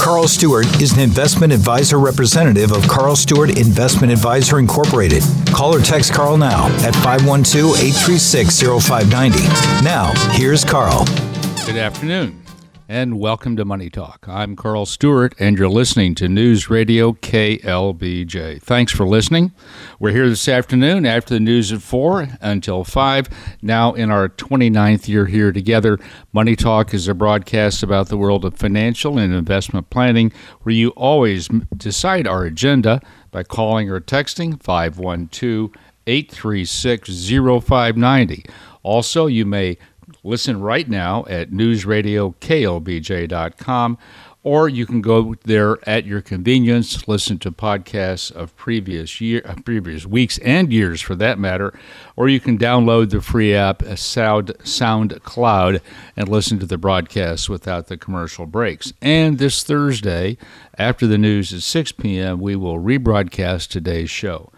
Carl Stuart is an investment advisor representative of Carl Stuart Investment Advisor Incorporated. Call or text Carl now at 512 836 0590. Now, here's Carl. Good afternoon and welcome to Money Talk. I'm Carl Stuart, and you're listening to News Radio KLBJ. Thanks for listening. We're here this afternoon after the news at 4 until 5. Now, in our 29th year here together, Money Talk is a broadcast about the world of financial and investment planning where you always decide our agenda by calling or texting 512 836 0590. Also, you may Listen right now at newsradioklbj.com, or you can go there at your convenience. Listen to podcasts of previous year, previous weeks and years, for that matter, or you can download the free app uh, Sound SoundCloud and listen to the broadcasts without the commercial breaks. And this Thursday, after the news at 6 p.m., we will rebroadcast today's show.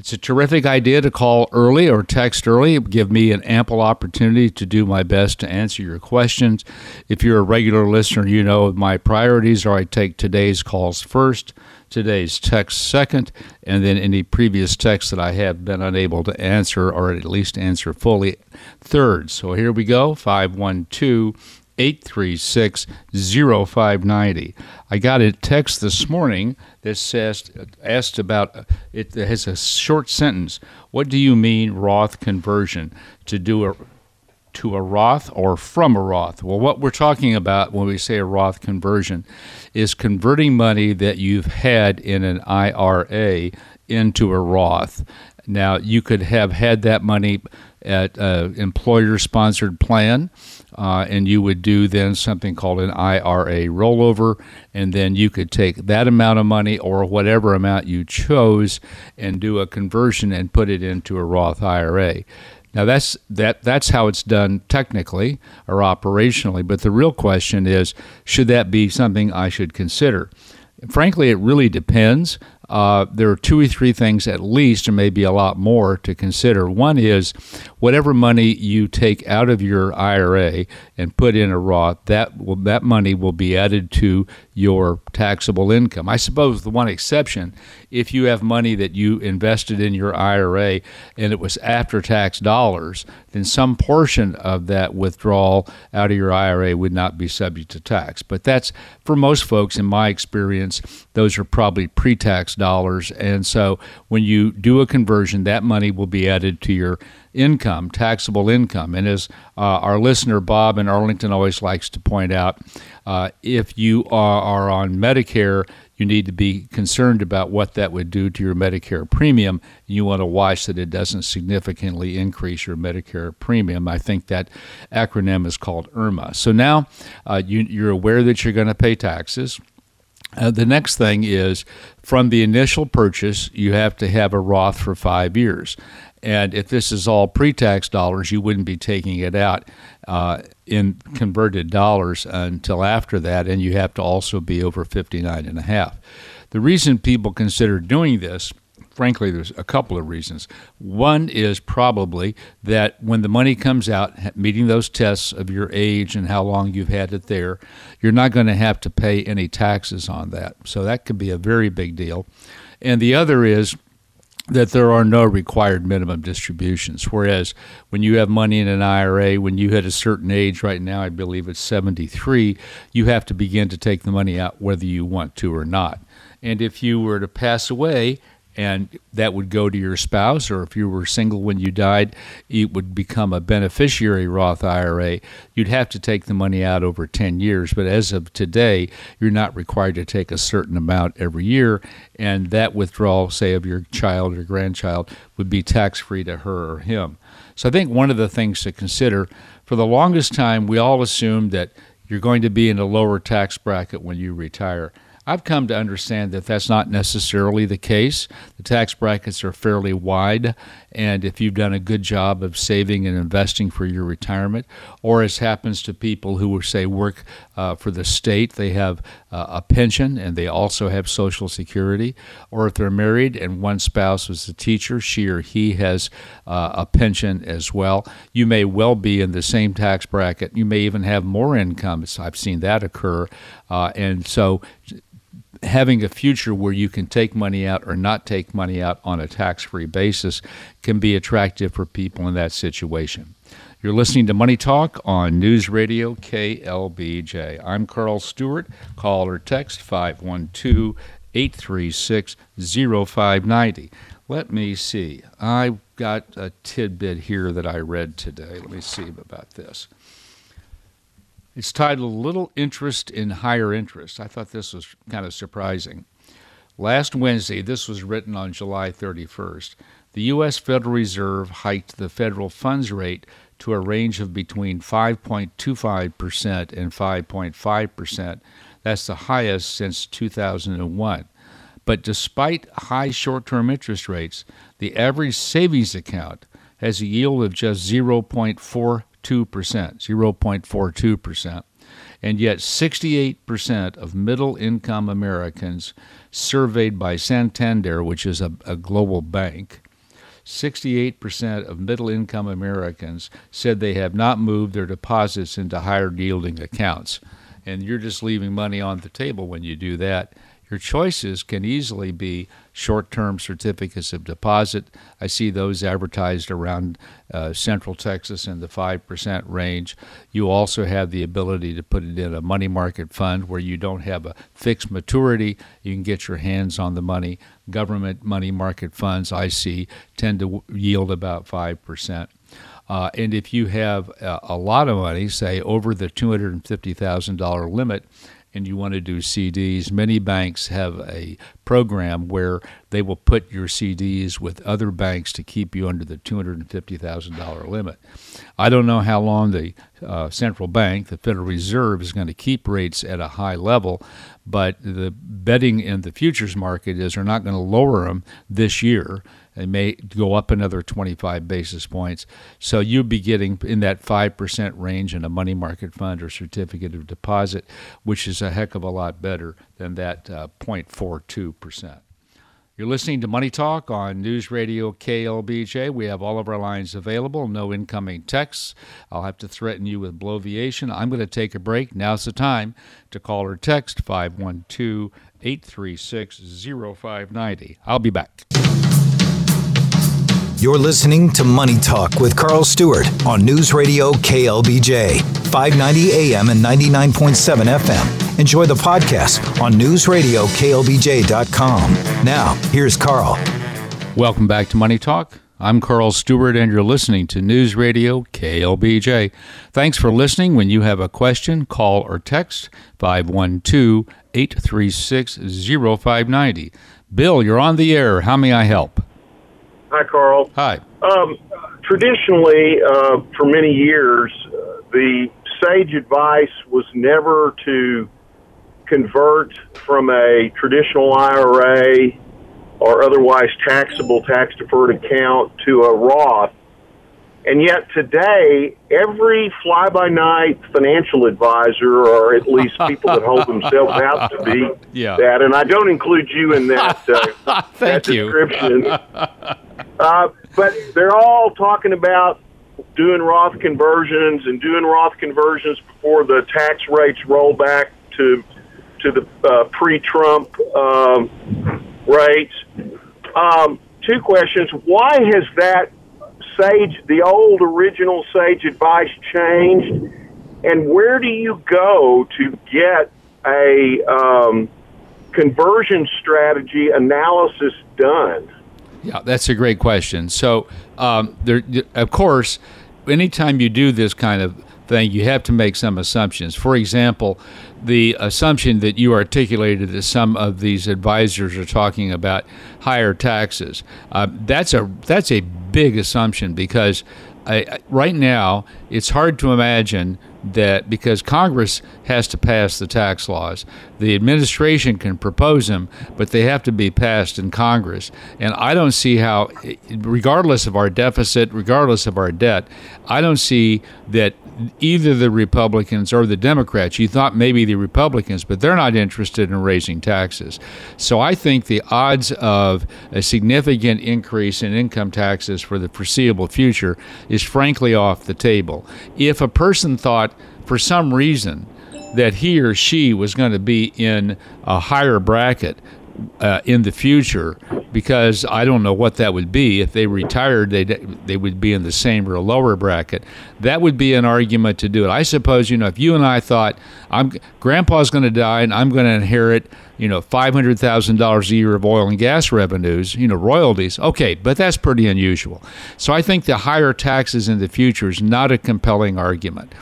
It's a terrific idea to call early or text early. Give me an ample opportunity to do my best to answer your questions. If you're a regular listener, you know my priorities are I take today's calls first, today's text second, and then any previous texts that I have been unable to answer or at least answer fully third. So here we go 512 836 0590. I got a text this morning that says, asked about, it has a short sentence. What do you mean Roth conversion? To do a to a Roth or from a Roth? Well, what we're talking about when we say a Roth conversion is converting money that you've had in an IRA into a Roth. Now, you could have had that money at an employer sponsored plan uh, and you would do then something called an IRA rollover, and then you could take that amount of money or whatever amount you chose and do a conversion and put it into a Roth IRA. Now that's that that's how it's done technically or operationally, but the real question is should that be something I should consider? Frankly, it really depends uh, there are two or three things at least, or maybe a lot more, to consider. One is whatever money you take out of your IRA and put in a Roth, that will, that money will be added to your taxable income. I suppose the one exception, if you have money that you invested in your IRA and it was after tax dollars, then some portion of that withdrawal out of your IRA would not be subject to tax. But that's for most folks, in my experience, those are probably pre tax dollars. And so when you do a conversion, that money will be added to your income, taxable income. And as uh, our listener Bob in Arlington always likes to point out, uh, if you are, are on Medicare, you need to be concerned about what that would do to your Medicare premium. You want to watch that it doesn't significantly increase your Medicare premium. I think that acronym is called IRMAA. So now uh, you, you're aware that you're going to pay taxes. Uh, the next thing is from the initial purchase, you have to have a Roth for five years. And if this is all pre tax dollars, you wouldn't be taking it out uh, in converted dollars until after that, and you have to also be over 59 and a half. The reason people consider doing this frankly, there's a couple of reasons. One is probably that when the money comes out, meeting those tests of your age and how long you've had it there, you're not going to have to pay any taxes on that. So that could be a very big deal. And the other is that there are no required minimum distributions. Whereas when you have money in an IRA, when you hit a certain age, right now I believe it's 73, you have to begin to take the money out whether you want to or not. And if you were to pass away and that would go to your spouse, or if you were single when you died, it would become a beneficiary Roth IRA. You'd have to take the money out over 10 years, but as of today, you're not required to take a certain amount every year, and that withdrawal, say, of your child or grandchild, would be tax free to her or him. So I think one of the things to consider for the longest time, we all assumed that you're going to be in a lower tax bracket when you retire. I've come to understand that that's not necessarily the case. The tax brackets are fairly wide, and if you've done a good job of saving and investing for your retirement, or as happens to people who say work uh, for the state, they have uh, a pension and they also have Social Security, or if they're married and one spouse was a teacher, she or he has uh, a pension as well. You may well be in the same tax bracket. You may even have more income. I've seen that occur, uh, and so having a future where you can take money out or not take money out on a tax free basis can be attractive for people in that situation. You're listening to Money Talk on News Radio KLBJ. I'm Carl Stuart. Call or text 512 836 0590. Let me see. I've got a tidbit here that I read today. Let me see about this. It's titled Little Interest in Higher Interest. I thought this was kind of surprising. Last Wednesday, this was written on July 31st, the U.S. Federal Reserve hiked the federal funds rate to a range of between 5.25% and 5.5%. That's the highest since 2001. But despite high short term interest rates, the average savings account has a yield of just 0.4 0.42%, 0.42%. And yet, 68% of middle income Americans surveyed by Santander, which is a, a global bank, 68% of middle income Americans said they have not moved their deposits into higher yielding accounts. And you're just leaving money on the table when you do that. Your choices can easily be short term certificates of deposit. I see those advertised around uh, Central Texas in the 5% range. You also have the ability to put it in a money market fund where you don't have a fixed maturity. You can get your hands on the money. Government money market funds, I see, tend to yield about 5%. Uh, and if you have a, a lot of money, say over the $250,000 limit, and you want to do CDs, many banks have a program where they will put your CDs with other banks to keep you under the $250,000 limit. I don't know how long the uh, central bank, the Federal Reserve, is going to keep rates at a high level, but the betting in the futures market is they're not going to lower them this year. They may go up another 25 basis points. So you'd be getting in that 5% range in a money market fund or certificate of deposit, which is a heck of a lot better than that uh, 0.42%. You're listening to Money Talk on News Radio KLBJ. We have all of our lines available, no incoming texts. I'll have to threaten you with bloviation. I'm going to take a break. Now's the time to call or text 512 836 0590. I'll be back. You're listening to Money Talk with Carl Stuart on News Radio KLBJ, 590 AM and 99.7 FM. Enjoy the podcast on newsradioklbj.com. Now, here's Carl. Welcome back to Money Talk. I'm Carl Stuart, and you're listening to News Radio KLBJ. Thanks for listening. When you have a question, call or text 512 836 0590. Bill, you're on the air. How may I help? Hi, Carl. Hi. Um, traditionally, uh, for many years, the sage advice was never to convert from a traditional IRA or otherwise taxable tax deferred account to a Roth. And yet today, every fly by night financial advisor, or at least people that hold themselves out to be yeah. that, and I don't include you in that, uh, Thank that you. description. Uh, but they're all talking about doing Roth conversions and doing Roth conversions before the tax rates roll back to to the uh, pre-Trump um, rates. Um, two questions: Why has that sage, the old original sage advice, changed? And where do you go to get a um, conversion strategy analysis done? Yeah, that's a great question. So, um, there, of course, anytime you do this kind of thing, you have to make some assumptions. For example, the assumption that you articulated that some of these advisors are talking about higher taxes. Uh, that's a that's a big assumption because I, right now it's hard to imagine that because Congress has to pass the tax laws, the administration can propose them, but they have to be passed in Congress. And I don't see how, regardless of our deficit, regardless of our debt, I don't see that either the Republicans or the Democrats. You thought maybe the Republicans, but they're not interested in raising taxes. So I think the odds of a significant increase in income taxes for the foreseeable future is frankly off the table. If a person thought for some reason that he or she was going to be in a higher bracket uh, in the future because I don't know what that would be. If they retired, they they would be in the same or a lower bracket. That would be an argument to do it. I suppose you know if you and I thought I'm Grandpa's going to die and I'm going to inherit you know five hundred thousand dollars a year of oil and gas revenues, you know royalties. Okay, but that's pretty unusual. So I think the higher taxes in the future is not a compelling argument.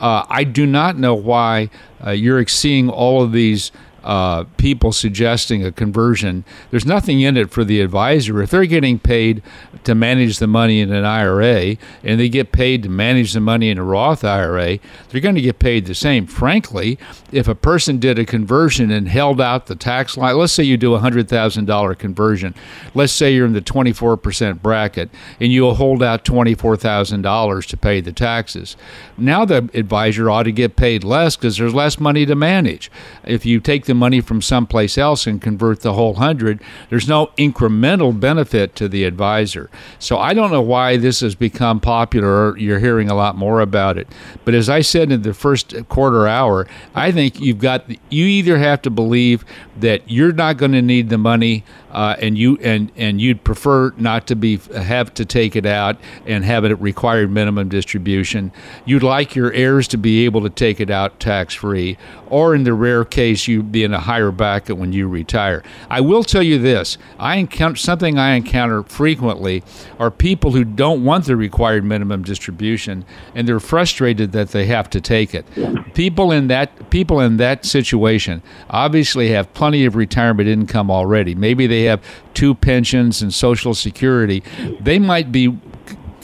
Uh, I do not know why uh, you're seeing all of these uh, people suggesting a conversion. There's nothing in it for the advisor. If they're getting paid to manage the money in an IRA and they get paid to manage the money in a Roth IRA, they're going to get paid the same. Frankly, if a person did a conversion and held out the tax line, let's say you do a $100,000 conversion, let's say you're in the 24% bracket and you'll hold out $24,000 to pay the taxes. Now the advisor ought to get paid less because there's less money to manage. If you take the money from someplace else and convert the whole hundred, there's no incremental benefit to the advisor. So I don't know why this has become popular. You're hearing a lot more about it. But as I said in the first quarter hour, I think you've got you either have to believe that you're not going to need the money uh, and you and and you'd prefer not to be have to take it out and have it required minimum distribution. You'd like your heirs to be able to take it out tax free, or in the rare case you be in a higher bracket when you retire. I will tell you this: I encounter something I encounter frequently are people who don't want the required minimum distribution and they're frustrated that they have to take it. People in that people in that situation obviously have plenty of retirement income already. Maybe they have two pensions and Social Security, they might be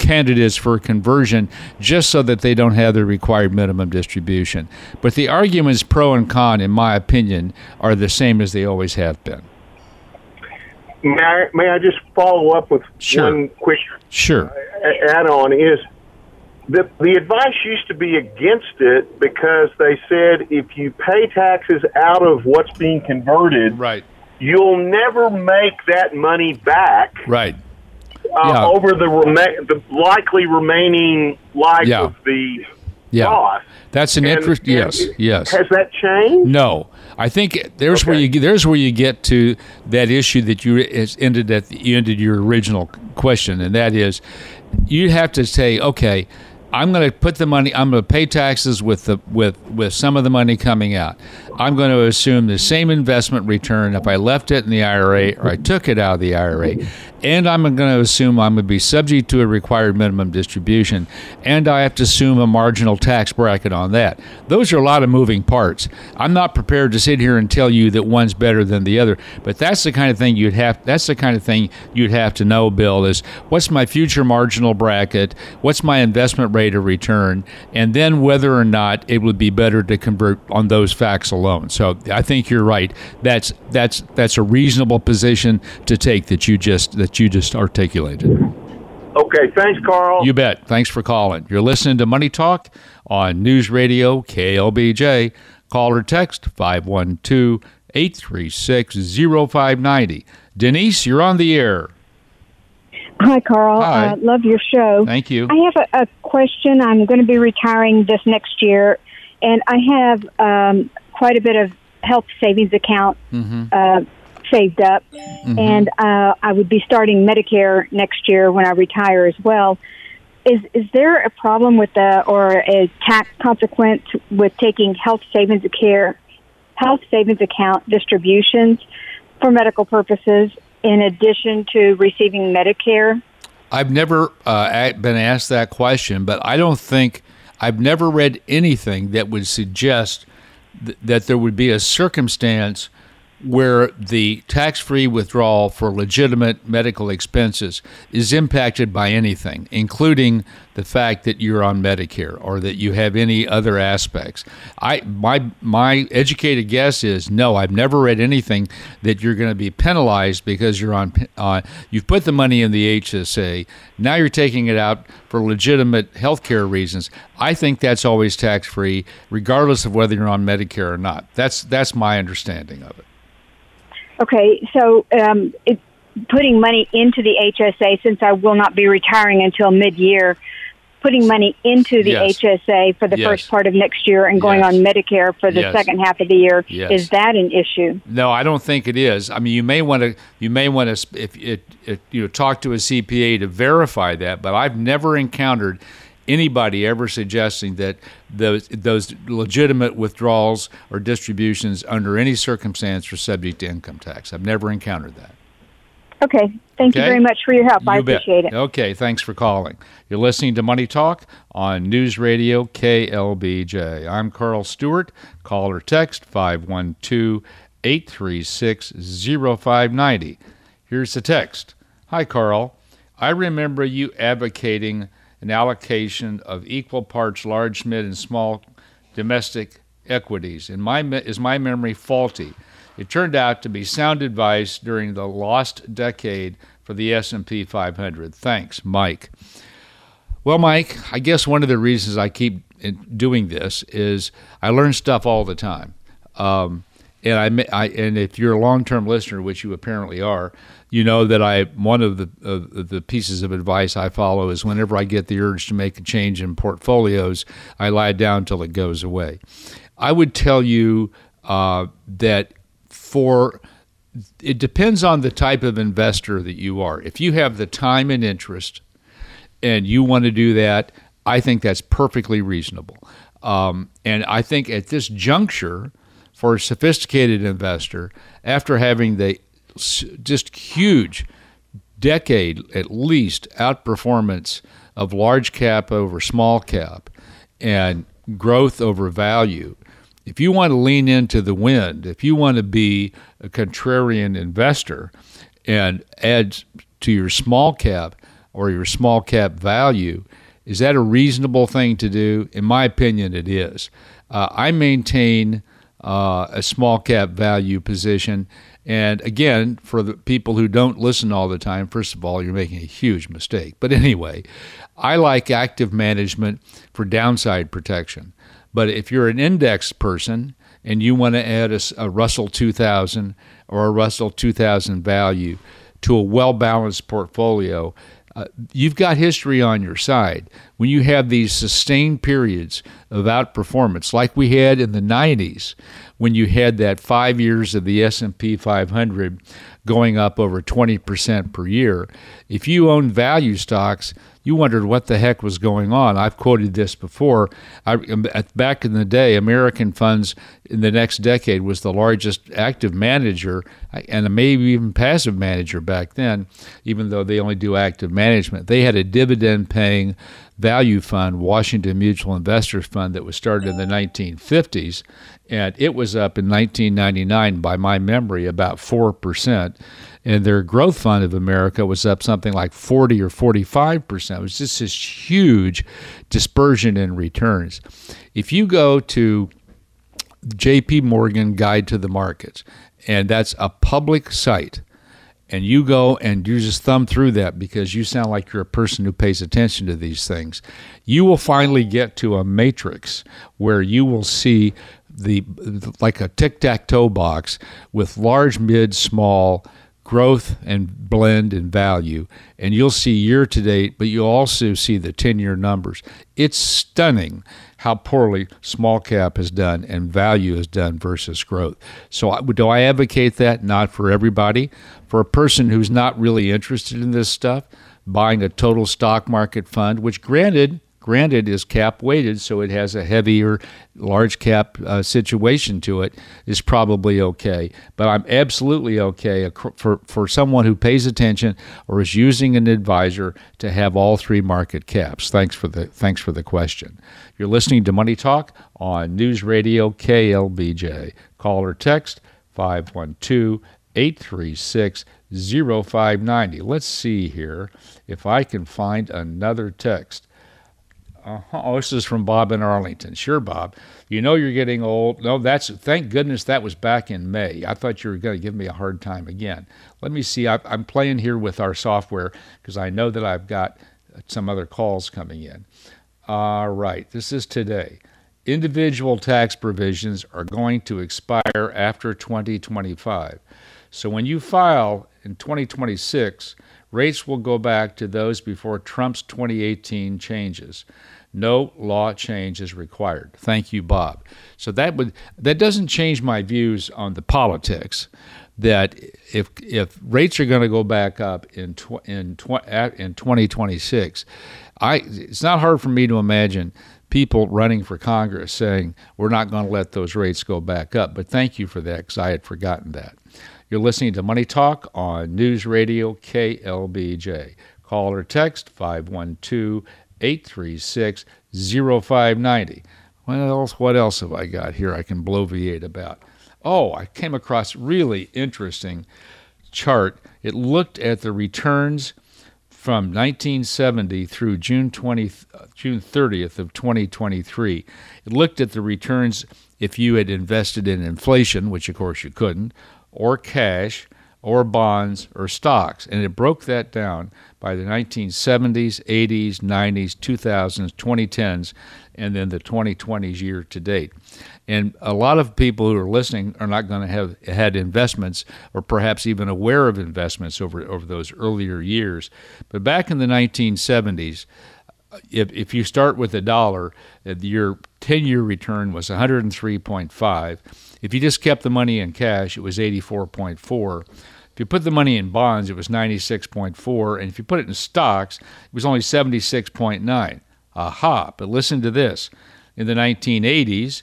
candidates for conversion just so that they don't have the required minimum distribution. But the arguments pro and con, in my opinion, are the same as they always have been. May I, may I just follow up with sure. one quick sure. add on? Is the, the advice used to be against it because they said if you pay taxes out of what's being converted, right you'll never make that money back. Right. Uh, yeah. Over the rema- the likely remaining life yeah. of the yeah. That's an interest. Yes, yes. Has that changed? No, I think there's okay. where you there's where you get to that issue that you ended at the, you ended your original question, and that is you have to say, okay, I'm going to put the money. I'm going to pay taxes with the with with some of the money coming out. I'm going to assume the same investment return if I left it in the IRA or I took it out of the IRA and I'm going to assume I'm going to be subject to a required minimum distribution, and I have to assume a marginal tax bracket on that. Those are a lot of moving parts. I'm not prepared to sit here and tell you that one's better than the other, but that's the kind of thing you'd have. That's the kind of thing you'd have to know, Bill. Is what's my future marginal bracket? What's my investment rate of return? And then whether or not it would be better to convert on those facts alone. So I think you're right. That's that's that's a reasonable position to take that you just that that you just articulated. Okay, thanks, Carl. You bet. Thanks for calling. You're listening to Money Talk on News Radio KLBJ. Call or text 512 836 0590. Denise, you're on the air. Hi, Carl. Hi. Uh, love your show. Thank you. I have a, a, question. I'm going to be retiring this next year, and I have um, quite a bit of health savings account mm-hmm. uh, saved up, mm-hmm. and uh, I would be starting Medicare next year when I retire as well. Is is there a problem with the or a tax consequence with taking health savings care, health savings account distributions for medical purposes in addition to receiving Medicare? I've never uh, been asked that question, but I don't think I've never read anything that would suggest th- that there would be a circumstance where the tax free withdrawal for legitimate medical expenses is impacted by anything, including the fact that you're on Medicare or that you have any other aspects. I my my educated guess is no. I've never read anything that you're going to be penalized because you're on. Uh, you've put the money in the HSA. Now you're taking it out for legitimate health care reasons. I think that's always tax free, regardless of whether you're on Medicare or not. That's that's my understanding of it. Okay, so um, it, putting money into the HSA, since I will not be retiring until mid-year, putting money into the Yes. HSA for the Yes. first part of next year and going Yes. on Medicare for the second half of the year, is that an issue? No, I don't think it is. I mean, you may want to you may want to if it, it you know talk to a CPA to verify that, but I've never encountered anybody ever suggesting that those those legitimate withdrawals or distributions under any circumstance are subject to income tax. I've never encountered that. Okay, thank you very much for your help. I You bet. appreciate it. Okay, thanks for calling. You're listening to Money Talk on News Radio KLBJ. I'm Carl Stuart. Call or text 512 836 0590. Here's the text Hi, Carl. I remember you advocating an allocation of equal parts large, mid, and small domestic equities. My, is my memory faulty? It turned out to be sound advice during the lost decade for the S&P 500. Thanks, Mike. Well, Mike, I guess one of the reasons I keep doing this is I learn stuff all the time. Um, and I, I and if you're a long-term listener, which you apparently are, you know that I one of the the pieces of advice I follow is whenever I get the urge to make a change in portfolios, I lie down till it goes away. I would tell you uh, that for it depends on the type of investor that you are. If you have the time and interest and you want to do that, I think that's perfectly reasonable. Um, and I think at this juncture, for a sophisticated investor, after having the just huge decade at least outperformance of large cap over small cap and growth over value, if you want to lean into the wind, if you want to be a contrarian investor and add to your small cap or your small cap value, is that a reasonable thing to do? In my opinion, it is. Uh, I maintain uh, a small cap value position. And again, for the people who don't listen all the time, first of all, you're making a huge mistake. But anyway, I like active management for downside protection. But if you're an index person and you want to add a Russell 2000 or a Russell 2000 value to a well balanced portfolio, uh, you've got history on your side. When you have these sustained periods of outperformance, like we had in the 90s, when you had that five years of the S&P 500 going up over 20% per year, if you own value stocks, you wondered what the heck was going on. I've quoted this before. I, um, back in the day, American Funds in the next decade was the largest active manager uh, and maybe even passive manager back then, even though they only do active management. They had a dividend paying value fund, Washington Mutual Investors Fund, that was started in the 1950s. And it was up in 1999, by my memory, about 4%. And their growth fund of America was up something like 40 or 45%. It was just this huge dispersion in returns. If you go to JP Morgan Guide to the Markets, and that's a public site. And you go and you just thumb through that because you sound like you're a person who pays attention to these things. You will finally get to a matrix where you will see the like a tic tac toe box with large, mid, small growth and blend and value. And you'll see year to date, but you'll also see the 10 year numbers. It's stunning how poorly small cap has done and value has done versus growth. So, do I advocate that? Not for everybody. For a person who's not really interested in this stuff, buying a total stock market fund, which granted, granted is cap weighted, so it has a heavier large cap uh, situation to it, is probably okay. But I'm absolutely okay for for someone who pays attention or is using an advisor to have all three market caps. Thanks for the thanks for the question. You're listening to Money Talk on News Radio KLBJ. Call or text 512 836 0590. Let's see here if I can find another text. Uh-huh. Oh, this is from Bob in Arlington. Sure, Bob. You know you're getting old. No, that's thank goodness that was back in May. I thought you were going to give me a hard time again. Let me see. I, I'm playing here with our software because I know that I've got some other calls coming in. All right, this is today. Individual tax provisions are going to expire after 2025. So when you file in 2026, rates will go back to those before Trump's 2018 changes. No law change is required. Thank you, Bob. So that would that doesn't change my views on the politics. That if if rates are going to go back up in tw- in tw- in 2026, I it's not hard for me to imagine people running for Congress saying we're not going to let those rates go back up. But thank you for that because I had forgotten that. You're listening to Money Talk on News Radio KLBJ. Call or text 512 836 0590. What else, what else have I got here I can bloviate about? Oh, I came across really interesting chart. It looked at the returns from 1970 through June 20, June 30th of 2023. It looked at the returns if you had invested in inflation, which of course you couldn't, or cash or bonds or stocks. And it broke that down by the 1970s, 80s, 90s, 2000s, 2010s, and then the 2020s year to date. And a lot of people who are listening are not going to have had investments or perhaps even aware of investments over, over those earlier years. But back in the 1970s, if, if you start with a dollar, uh, your 10 year return was 103.5. If you just kept the money in cash, it was 84.4. If you put the money in bonds, it was 96.4. And if you put it in stocks, it was only 76.9. Aha. But listen to this. In the 1980s,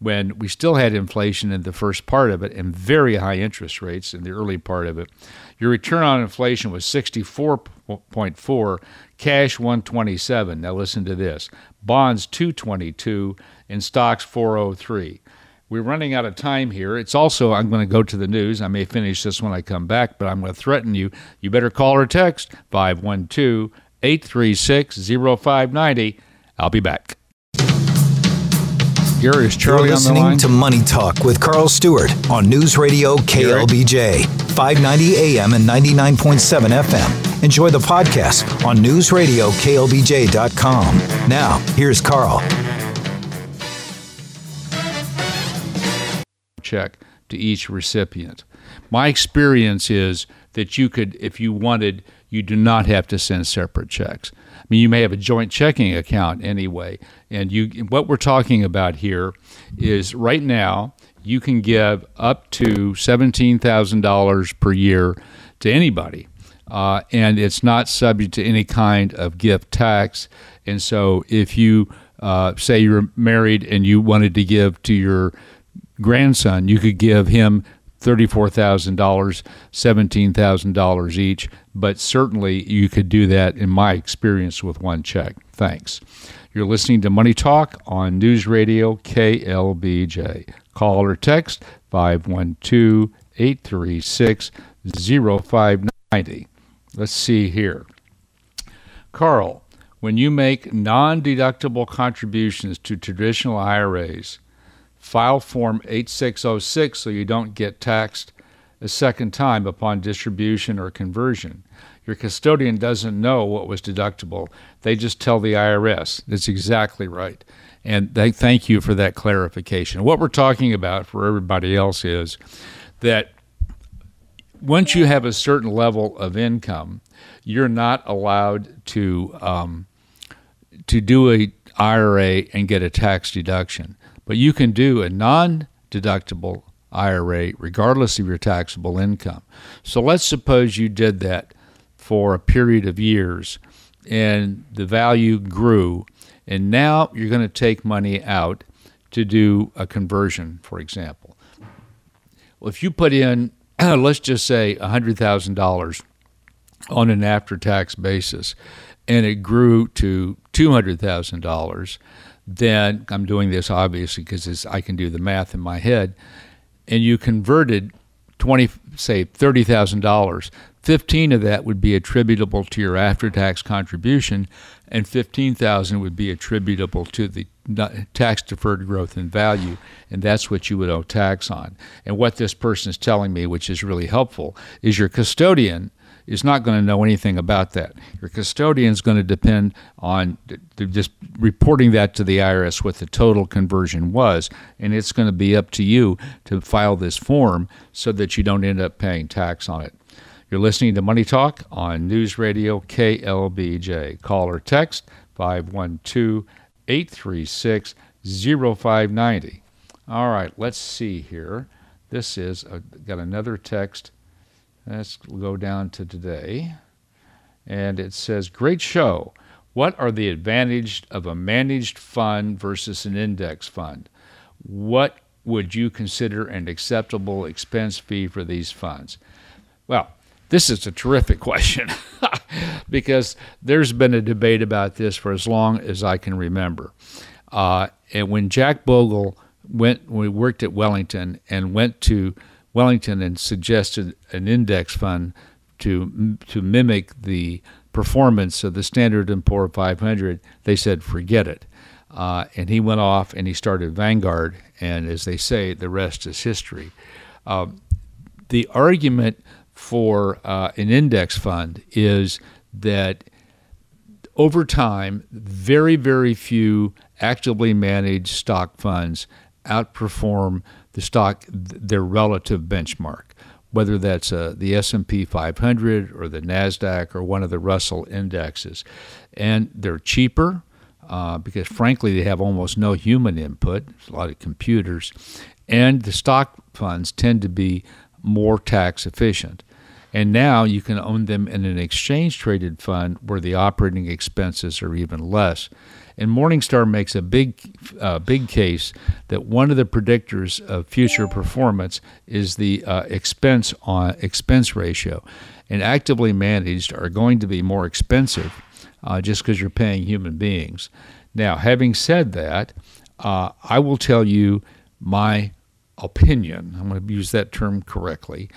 when we still had inflation in the first part of it and very high interest rates in the early part of it, your return on inflation was 64.4, cash 127. Now listen to this. Bonds 222 and stocks 403. We're running out of time here. It's also, I'm going to go to the news. I may finish this when I come back, but I'm going to threaten you. You better call or text 512 836 0590. I'll be back. Here is Charlie You're listening to Money Talk with Carl Stuart on News Radio KLBJ, 590 AM and 99.7 FM. Enjoy the podcast on newsradioklbj.com. Now, here's Carl. Check to each recipient. My experience is that you could, if you wanted, you do not have to send separate checks. I mean, you may have a joint checking account anyway, and you. What we're talking about here is right now you can give up to seventeen thousand dollars per year to anybody, uh, and it's not subject to any kind of gift tax. And so, if you uh, say you're married and you wanted to give to your grandson, you could give him $34,000, $17,000 each, but certainly you could do that in my experience with one check. Thanks. You're listening to Money Talk on News Radio KLBJ. Call or text 512 836 0590. Let's see here. Carl, when you make non deductible contributions to traditional IRAs, File Form 8606 so you don't get taxed a second time upon distribution or conversion. Your custodian doesn't know what was deductible. They just tell the IRS. That's exactly right. And they thank you for that clarification. What we're talking about for everybody else is that once you have a certain level of income, you're not allowed to um, to do a IRA and get a tax deduction. But you can do a non deductible IRA regardless of your taxable income. So let's suppose you did that for a period of years and the value grew, and now you're going to take money out to do a conversion, for example. Well, if you put in, let's just say $100,000 on an after tax basis, and it grew to $200,000, then I'm doing this obviously because I can do the math in my head. and you converted 20 say $30,000, 15 of that would be attributable to your after-tax contribution and 15,000 would be attributable to the tax deferred growth in value and that's what you would owe tax on. And what this person is telling me which is really helpful is your custodian is not going to know anything about that. Your custodian is going to depend on just reporting that to the IRS what the total conversion was, and it's going to be up to you to file this form so that you don't end up paying tax on it. You're listening to Money Talk on News Radio KLBJ. Call or text 512 836 0590. All right, let's see here. This is a, got another text Let's go down to today. And it says, Great show. What are the advantages of a managed fund versus an index fund? What would you consider an acceptable expense fee for these funds? Well, this is a terrific question because there's been a debate about this for as long as I can remember. Uh, and when Jack Bogle went, we worked at Wellington and went to Wellington and suggested an index fund to to mimic the performance of the Standard and Poor 500. They said, forget it. Uh, and he went off and he started Vanguard, and as they say, the rest is history. Uh, the argument for uh, an index fund is that over time, very, very few actively managed stock funds outperform the stock their relative benchmark, whether that's uh, the S&P 500 or the Nasdaq or one of the Russell indexes, and they're cheaper. Uh, because frankly, they have almost no human input, it's a lot of computers, and the stock funds tend to be more tax efficient. And now you can own them in an exchange traded fund where the operating expenses are even less. And Morningstar makes a big, uh, big case that one of the predictors of future performance is the uh, expense on expense ratio. And actively managed are going to be more expensive uh, just because you're paying human beings. Now, having said that, uh, I will tell you my opinion. I'm going to use that term correctly.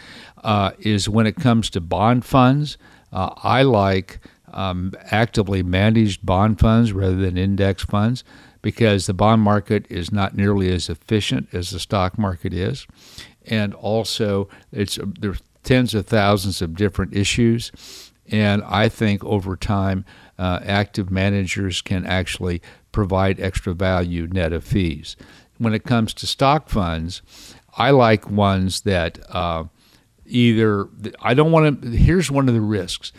Uh, is when it comes to bond funds, uh, I like um, actively managed bond funds rather than index funds because the bond market is not nearly as efficient as the stock market is, and also it's there's tens of thousands of different issues, and I think over time, uh, active managers can actually provide extra value net of fees. When it comes to stock funds, I like ones that uh, either I don't want to. Here's one of the risks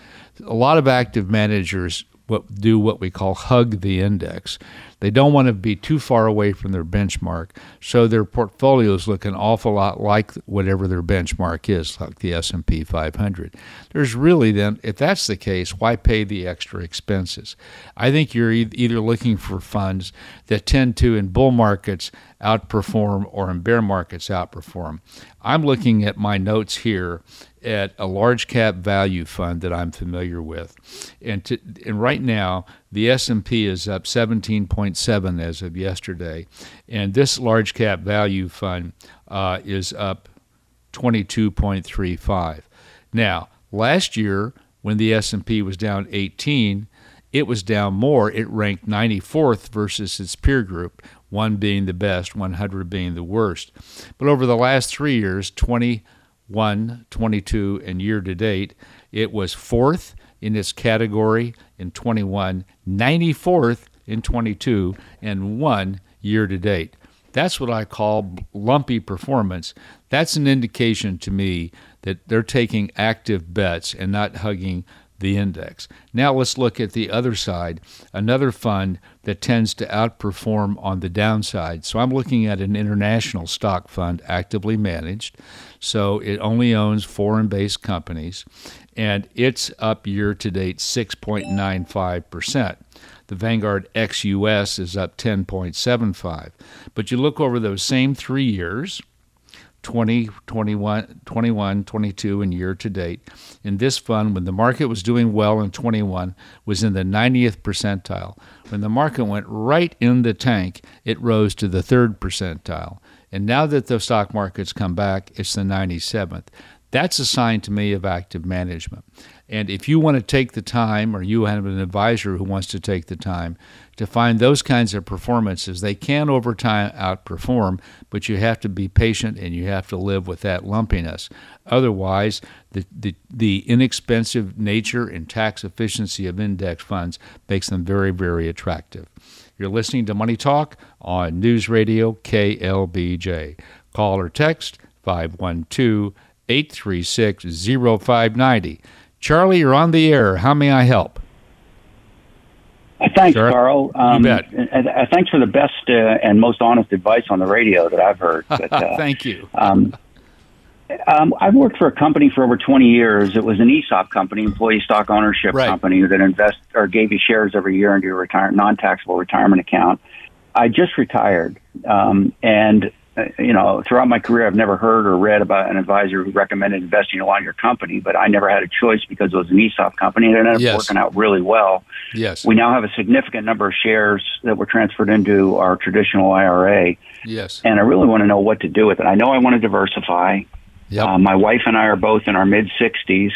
a lot of active managers what do what we call hug the index. They don't want to be too far away from their benchmark, so their portfolios look an awful lot like whatever their benchmark is, like the S&P 500. There's really then, if that's the case, why pay the extra expenses? I think you're either looking for funds that tend to, in bull markets, outperform or in bear markets outperform. I'm looking at my notes here at a large cap value fund that I'm familiar with, and to, and right now the S&P is up 17.7 as of yesterday, and this large cap value fund uh, is up 22.35. Now, last year when the S&P was down 18, it was down more. It ranked 94th versus its peer group, one being the best, 100 being the worst. But over the last three years, 21, 22, and year to date. It was fourth in its category in 21, 94th in 22, and one year to date. That's what I call lumpy performance. That's an indication to me that they're taking active bets and not hugging the index. Now let's look at the other side, another fund that tends to outperform on the downside. So I'm looking at an international stock fund actively managed. So it only owns foreign based companies, and it's up year to date 6.95%. The Vanguard XUS is up 10.75. But you look over those same three years, 20, 21, 21, 22, and year to date. In this fund, when the market was doing well in 21, was in the 90th percentile. When the market went right in the tank, it rose to the third percentile. And now that the stock market's come back, it's the 97th. That's a sign to me of active management. And if you want to take the time, or you have an advisor who wants to take the time to find those kinds of performances, they can over time outperform, but you have to be patient and you have to live with that lumpiness. Otherwise, the, the, the inexpensive nature and tax efficiency of index funds makes them very, very attractive. You're listening to Money Talk on News Radio KLBJ. Call or text 512 836 0590. Charlie, you're on the air. How may I help? Uh, thanks. Carl. Um, you bet. And, uh, thanks for the best uh, and most honest advice on the radio that I've heard. But, uh, Thank you. Um, um, I've worked for a company for over 20 years. It was an ESOP company, employee stock ownership right. company that invest or gave you shares every year into your retire- non-taxable retirement account. I just retired, um, and you know, throughout my career, I've never heard or read about an advisor who recommended investing in a your company, but I never had a choice because it was an ESOP company and it ended up yes. working out really well. Yes. We now have a significant number of shares that were transferred into our traditional IRA. Yes. And I really want to know what to do with it. I know I want to diversify. Yep. Uh, my wife and I are both in our mid 60s.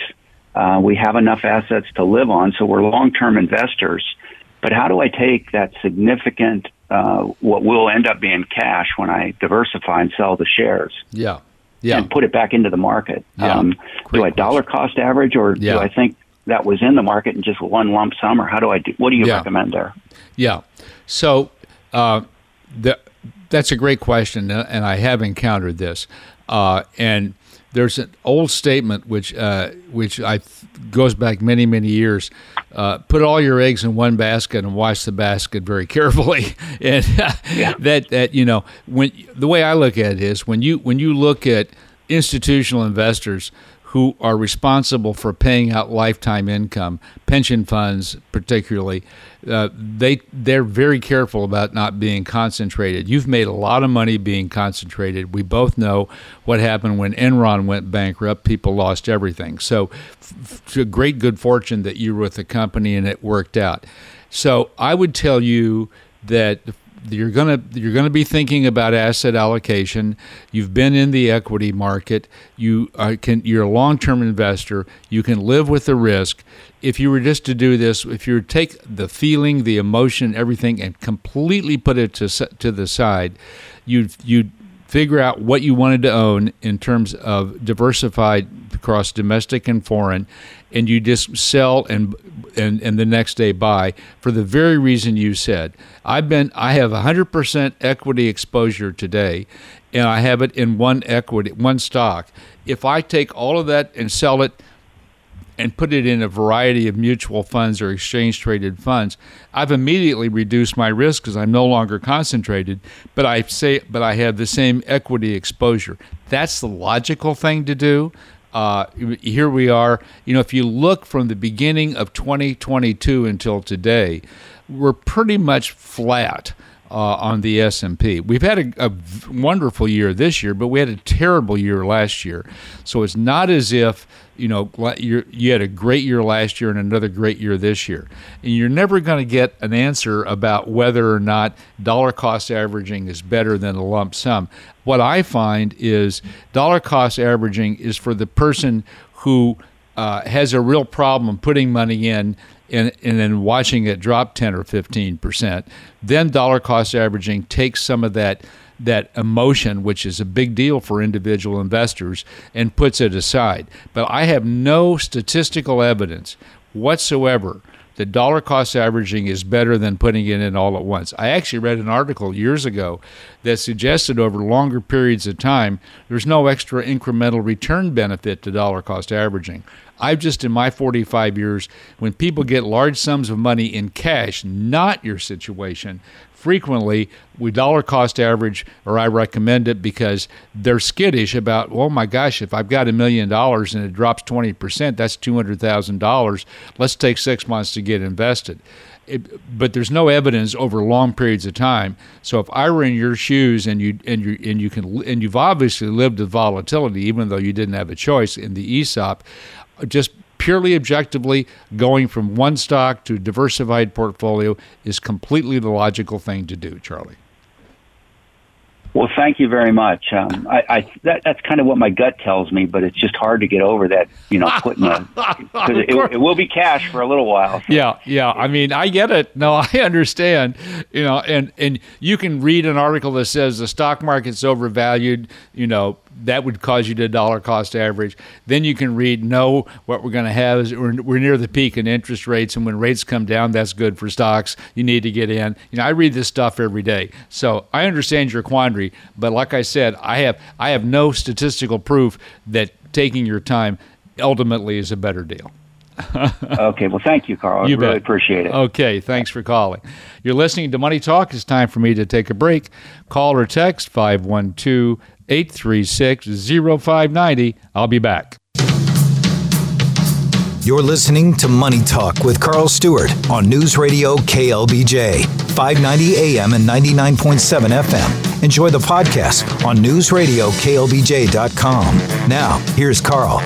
Uh, we have enough assets to live on, so we're long term investors. But how do I take that significant uh, what will end up being cash when I diversify and sell the shares. Yeah. Yeah. And put it back into the market. Yeah. Um, do I dollar cost average or yeah. do I think that was in the market in just one lump sum or how do I do, what do you yeah. recommend there? Yeah. So, uh, the, that's a great question, and I have encountered this. Uh, and there's an old statement which uh, which I goes back many many years. Uh, put all your eggs in one basket and wash the basket very carefully. and yeah. that that you know when the way I look at it is when you when you look at institutional investors who are responsible for paying out lifetime income, pension funds particularly, uh, they they're very careful about not being concentrated. You've made a lot of money being concentrated. We both know what happened when Enron went bankrupt. People lost everything. So, f- f- great good fortune that you were with the company and it worked out. So, I would tell you that you're gonna you're gonna be thinking about asset allocation. You've been in the equity market. You are, can you're a long term investor. You can live with the risk. If you were just to do this, if you take the feeling, the emotion, everything, and completely put it to to the side, you'd you figure out what you wanted to own in terms of diversified across domestic and foreign, and you just sell and and, and the next day buy for the very reason you said. I've been I have 100% equity exposure today, and I have it in one equity one stock. If I take all of that and sell it and put it in a variety of mutual funds or exchange traded funds, I've immediately reduced my risk because I'm no longer concentrated, but I say but I have the same equity exposure. That's the logical thing to do. Uh, here we are. You know, if you look from the beginning of 2022 until today, we're pretty much flat. Uh, on the S&P. We've had a, a, wonderful year this year, but we had a terrible year last year. So it's not as if you know you had a great year last year and another great year this year, and you're never going to get an answer about whether or not dollar cost averaging is better than a lump sum. What I find is dollar cost averaging is for the person who uh, has a real problem putting money in and, and then watching it drop 10 or 15 percent, then dollar cost averaging takes some of that that emotion, which is a big deal for individual investors, and puts it aside. But I have no statistical evidence whatsoever that dollar cost averaging is better than putting it in all at once. I actually read an article years ago that suggested over longer periods of time there's no extra incremental return benefit to dollar cost averaging. I've just in my 45 years, when people get large sums of money in cash, not your situation, frequently we dollar cost average or I recommend it because they're skittish about, oh my gosh, if I've got a million dollars and it drops 20%, that's $200,000. Let's take six months to get invested. It, but there's no evidence over long periods of time. So if I were in your shoes and you and you and you can and you've obviously lived with volatility, even though you didn't have a choice in the ESOP, just purely objectively, going from one stock to a diversified portfolio is completely the logical thing to do, Charlie. Well, thank you very much. Um, I, I that, that's kind of what my gut tells me, but it's just hard to get over that. You know, putting a because it, it, will be cash for a little while. Yeah, yeah. I mean, I get it. No, I understand. You know, and and you can read an article that says the stock market's overvalued. You know, that would cause you to dollar cost average. Then you can read, no, what we're going to have is we're, we're near the peak in interest rates, and when rates come down, that's good for stocks. You need to get in. You know, I read this stuff every day, so I understand your quandary. But like I said, I have I have no statistical proof that taking your time ultimately is a better deal. okay, well, thank you, Carl. You I really bet. appreciate it. Okay, thanks for calling. You're listening to Money Talk. It's time for me to take a break. Call or text 512 836 0590. I'll be back. You're listening to Money Talk with Carl Stuart on News Radio KLBJ, 590 AM and 99.7 FM. Enjoy the podcast on newsradioklbj.com. Now, here's Carl.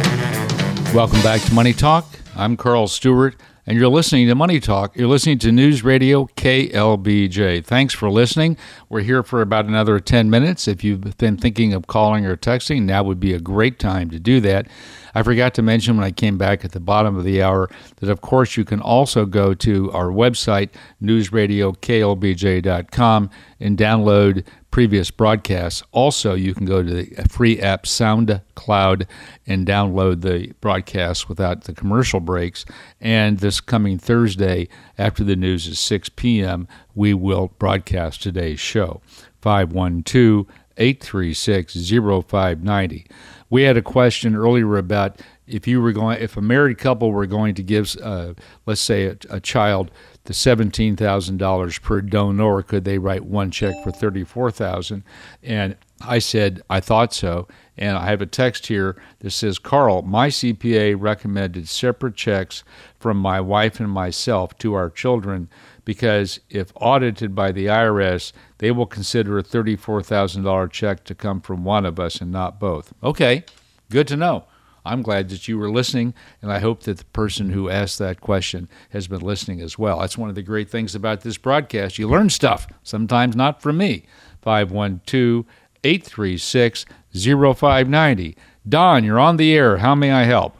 Welcome back to Money Talk. I'm Carl Stuart, and you're listening to Money Talk. You're listening to News Radio KLBJ. Thanks for listening. We're here for about another 10 minutes. If you've been thinking of calling or texting, now would be a great time to do that. I forgot to mention when I came back at the bottom of the hour that, of course, you can also go to our website, newsradioklbj.com, and download previous broadcasts. Also, you can go to the free app SoundCloud and download the broadcast without the commercial breaks. And this coming Thursday, after the news is 6 p.m., we will broadcast today's show. 512 836 0590. We had a question earlier about if you were going, if a married couple were going to give, uh, let's say, a, a child the seventeen thousand dollars per donor, could they write one check for thirty-four thousand? And I said I thought so. And I have a text here that says, Carl, my CPA recommended separate checks from my wife and myself to our children because if audited by the IRS, they will consider a $34,000 check to come from one of us and not both. Okay, good to know. I'm glad that you were listening, and I hope that the person who asked that question has been listening as well. That's one of the great things about this broadcast. You learn stuff, sometimes not from me. 512 836 0590. Don, you're on the air. How may I help?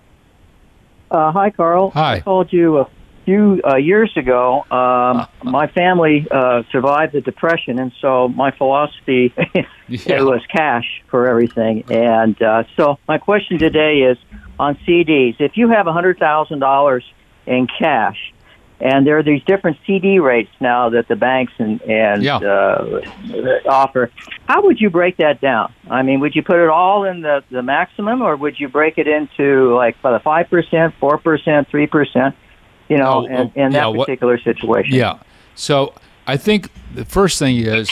Uh, hi, Carl. Hi. I called you a few uh, years ago. Um, my family uh, survived the Depression, and so my philosophy Yeah. it was cash for everything. And uh, so my question today is on CDs. If you have a hundred thousand dollars in cash, and there are these different CD rates now that the banks and and Yeah. uh, offer. How would you break that down? I mean, would you put it all in the the maximum, or would you break it into like by the five percent, four percent, three percent? You know, Oh, in, in that yeah, what- particular situation. Yeah. So I think the first thing is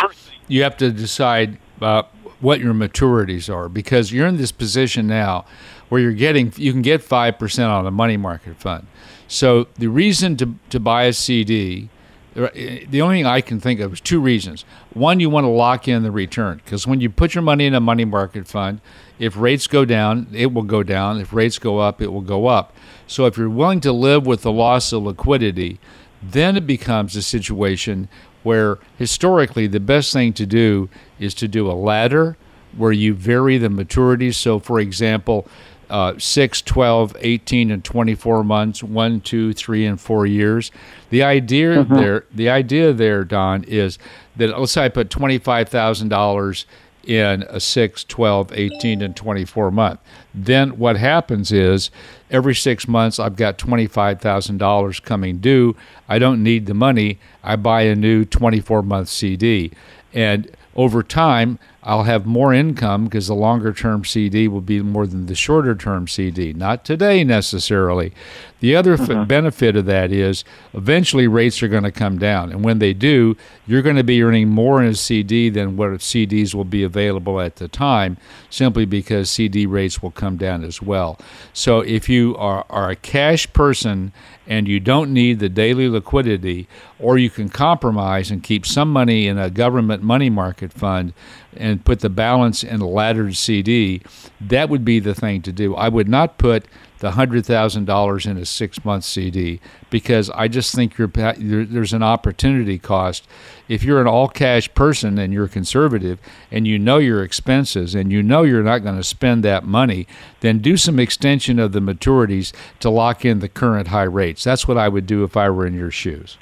you have to decide uh, what your maturities are because you're in this position now where you're getting you can get five percent on a money market fund. So the reason to to buy a CD. Eh, the only thing I can think of is two reasons. One, you want to lock in the return because when you put your money in a money market fund, if rates go down, it will go down. If rates go up, it will go up. So if you're willing to live with the loss of liquidity, then it becomes a situation where historically the best thing to do is to do a ladder where you vary the maturities. So, for example, uh, 6, 12, 18, and 24 months, 1, 2, 3, and 4 years. The idea there, the idea there, Don, is that let's say I put $25,000 in a 6, 12, 18, and 24 month. Then what happens is every six months I've got $25,000 coming due. I don't need the money. I buy a new 24 month CD. And over time, I'll have more income because the longer term CD will be more than the shorter term CD. Not today necessarily. The other f- mm-hmm. benefit of that is eventually rates are going to come down. And when they do, you're going to be earning more in a CD than what CDs will be available at the time, simply because CD rates will come down as well. So if you are, are a cash person and you don't need the daily liquidity, or you can compromise and keep some money in a government money market fund and put the balance in a laddered CD, that would be the thing to do. I would not put the hundred thousand dollars in a six month CD because I just think you're, there's an opportunity cost. If you're an all cash person and you're conservative and you know your expenses and you know you're not going to spend that money, then do some extension of the maturities to lock in the current high rates. That's what I would do if I were in your shoes.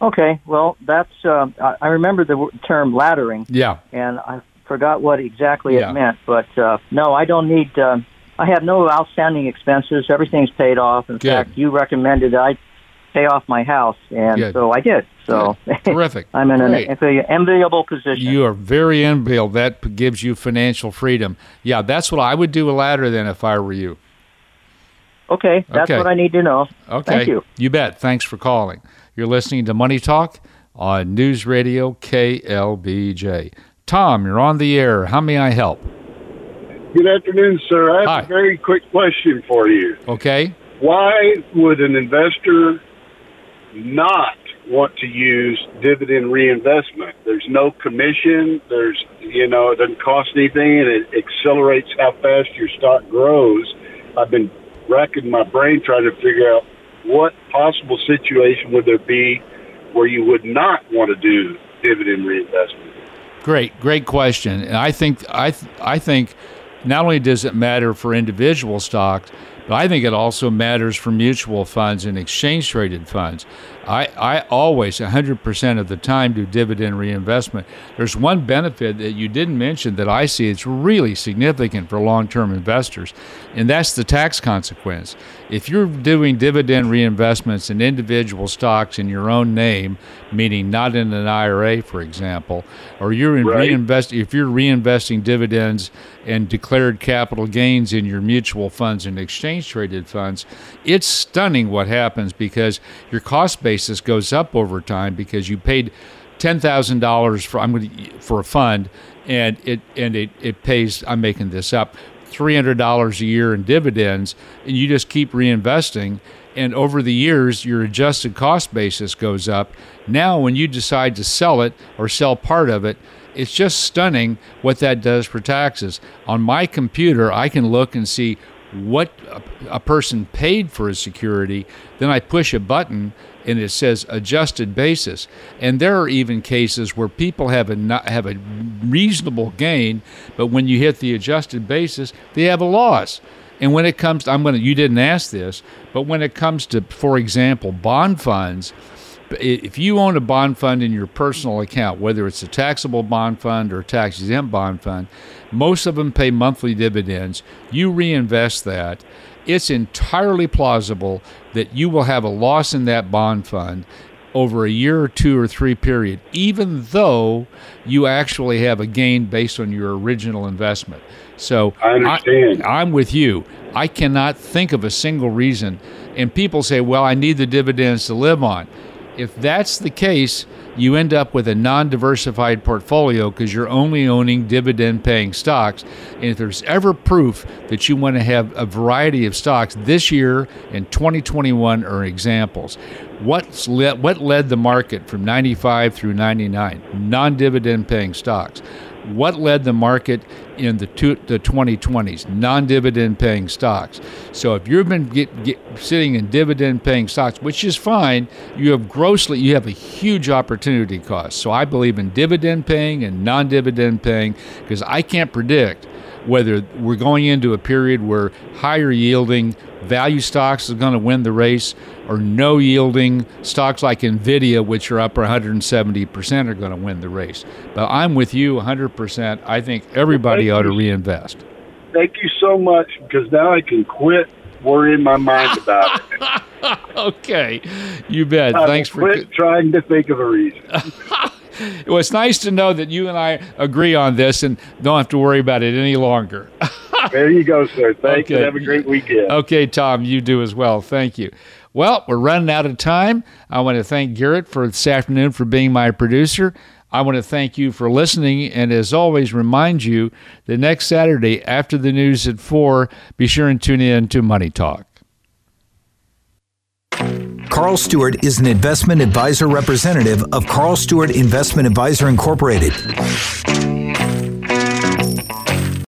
Okay, well, that's uh, I remember the term laddering. Yeah, and I forgot what exactly it meant, but uh, no, I don't need. Uh, I have no outstanding expenses. Everything's paid off. In Good. fact, you recommended I pay off my house, and Good. so I did. So terrific. I'm in Great. an enviable position. You are very enviable. That gives you financial freedom. Yeah, that's what I would do a ladder then if I were you. Okay, that's Okay. what I need to know. Okay. Thank you. You bet. Thanks for calling. You're listening to Money Talk on News Radio KLBJ. Tom, you're on the air. How may I help? Good afternoon, sir. I have Hi. a very quick question for you. Okay. Why would an investor not want to use dividend reinvestment? There's no commission. There's, you know, it doesn't cost anything and it accelerates how fast your stock grows. I've been racking my brain trying to figure out what possible situation would there be where you would not want to do dividend reinvestment. Great, great question. And I think I th- I think not only does it matter for individual stocks, but I think it also matters for mutual funds and exchange traded funds. I, I always 100% of the time do dividend reinvestment. There's one benefit that you didn't mention that I see it's really significant for long-term investors, and that's the tax consequence. If you're doing dividend reinvestments in individual stocks in your own name, meaning not in an IRA, for example, or you're in Right. reinvest if you're reinvesting dividends and declared capital gains in your mutual funds and exchange traded funds, it's stunning what happens because your cost basis goes up over time because you paid ten thousand dollars for I'm going to, for a fund and it and it, it pays I'm making this up three hundred dollars a year in dividends and you just keep reinvesting and over the years your adjusted cost basis goes up. Now when you decide to sell it or sell part of it it's just stunning what that does for taxes. On my computer i can look and see what a, a person paid for a security then i push a button and it says adjusted basis and there are even cases where people have a not, have a reasonable gain but when you hit the adjusted basis they have a loss and when it comes to, I'm going to, you didn't ask this, but when it comes to, for example, bond funds, if you own a bond fund in your personal account, whether it's a taxable bond fund or a tax exempt bond fund, most of them pay monthly dividends. You reinvest that. It's entirely plausible that you will have a loss in that bond fund over a year or two or three period, even though you actually have a gain based on your original investment. So I understand. I, am with you. I cannot think of a single reason. And people say, well, I need the dividends to live on. If that's the case, you end up with a non diversified portfolio because you're only owning dividend paying stocks. And if there's ever proof that you want to have a variety of stocks, this year and 2021 are examples. What's le- what led the market from 95 through 99? Non dividend paying stocks. What led the market in the, two, the 2020s? Non dividend paying stocks. So if you've been get, get, sitting in dividend paying stocks, which is fine, you have grossly, you have a huge opportunity cost. So I believe in dividend paying and non dividend paying because I can't predict whether we're going into a period where higher yielding value stocks are going to win the race or no yielding stocks like Nvidia, which are up 170%, are going to win the race. But I'm with you 100%. I think everybody ought to reinvest. Thank you so much because now I can quit worrying my mind about it. okay, you bet. I Thanks for. quit trying to think of a reason. Well, it's nice to know that you and I agree on this and don't have to worry about it any longer. there you go, sir. Thank Okay. and have a great weekend. Okay, Tom, you do as well. Thank you. Well, we're running out of time. I want to thank Garrett for this afternoon for being my producer. I want to thank you for listening, and as always, remind you the next Saturday after the news at 4, be sure and tune in to Money Talk. Carl Stuart is an investment advisor representative of Carl Stuart Investment Advisor Incorporated.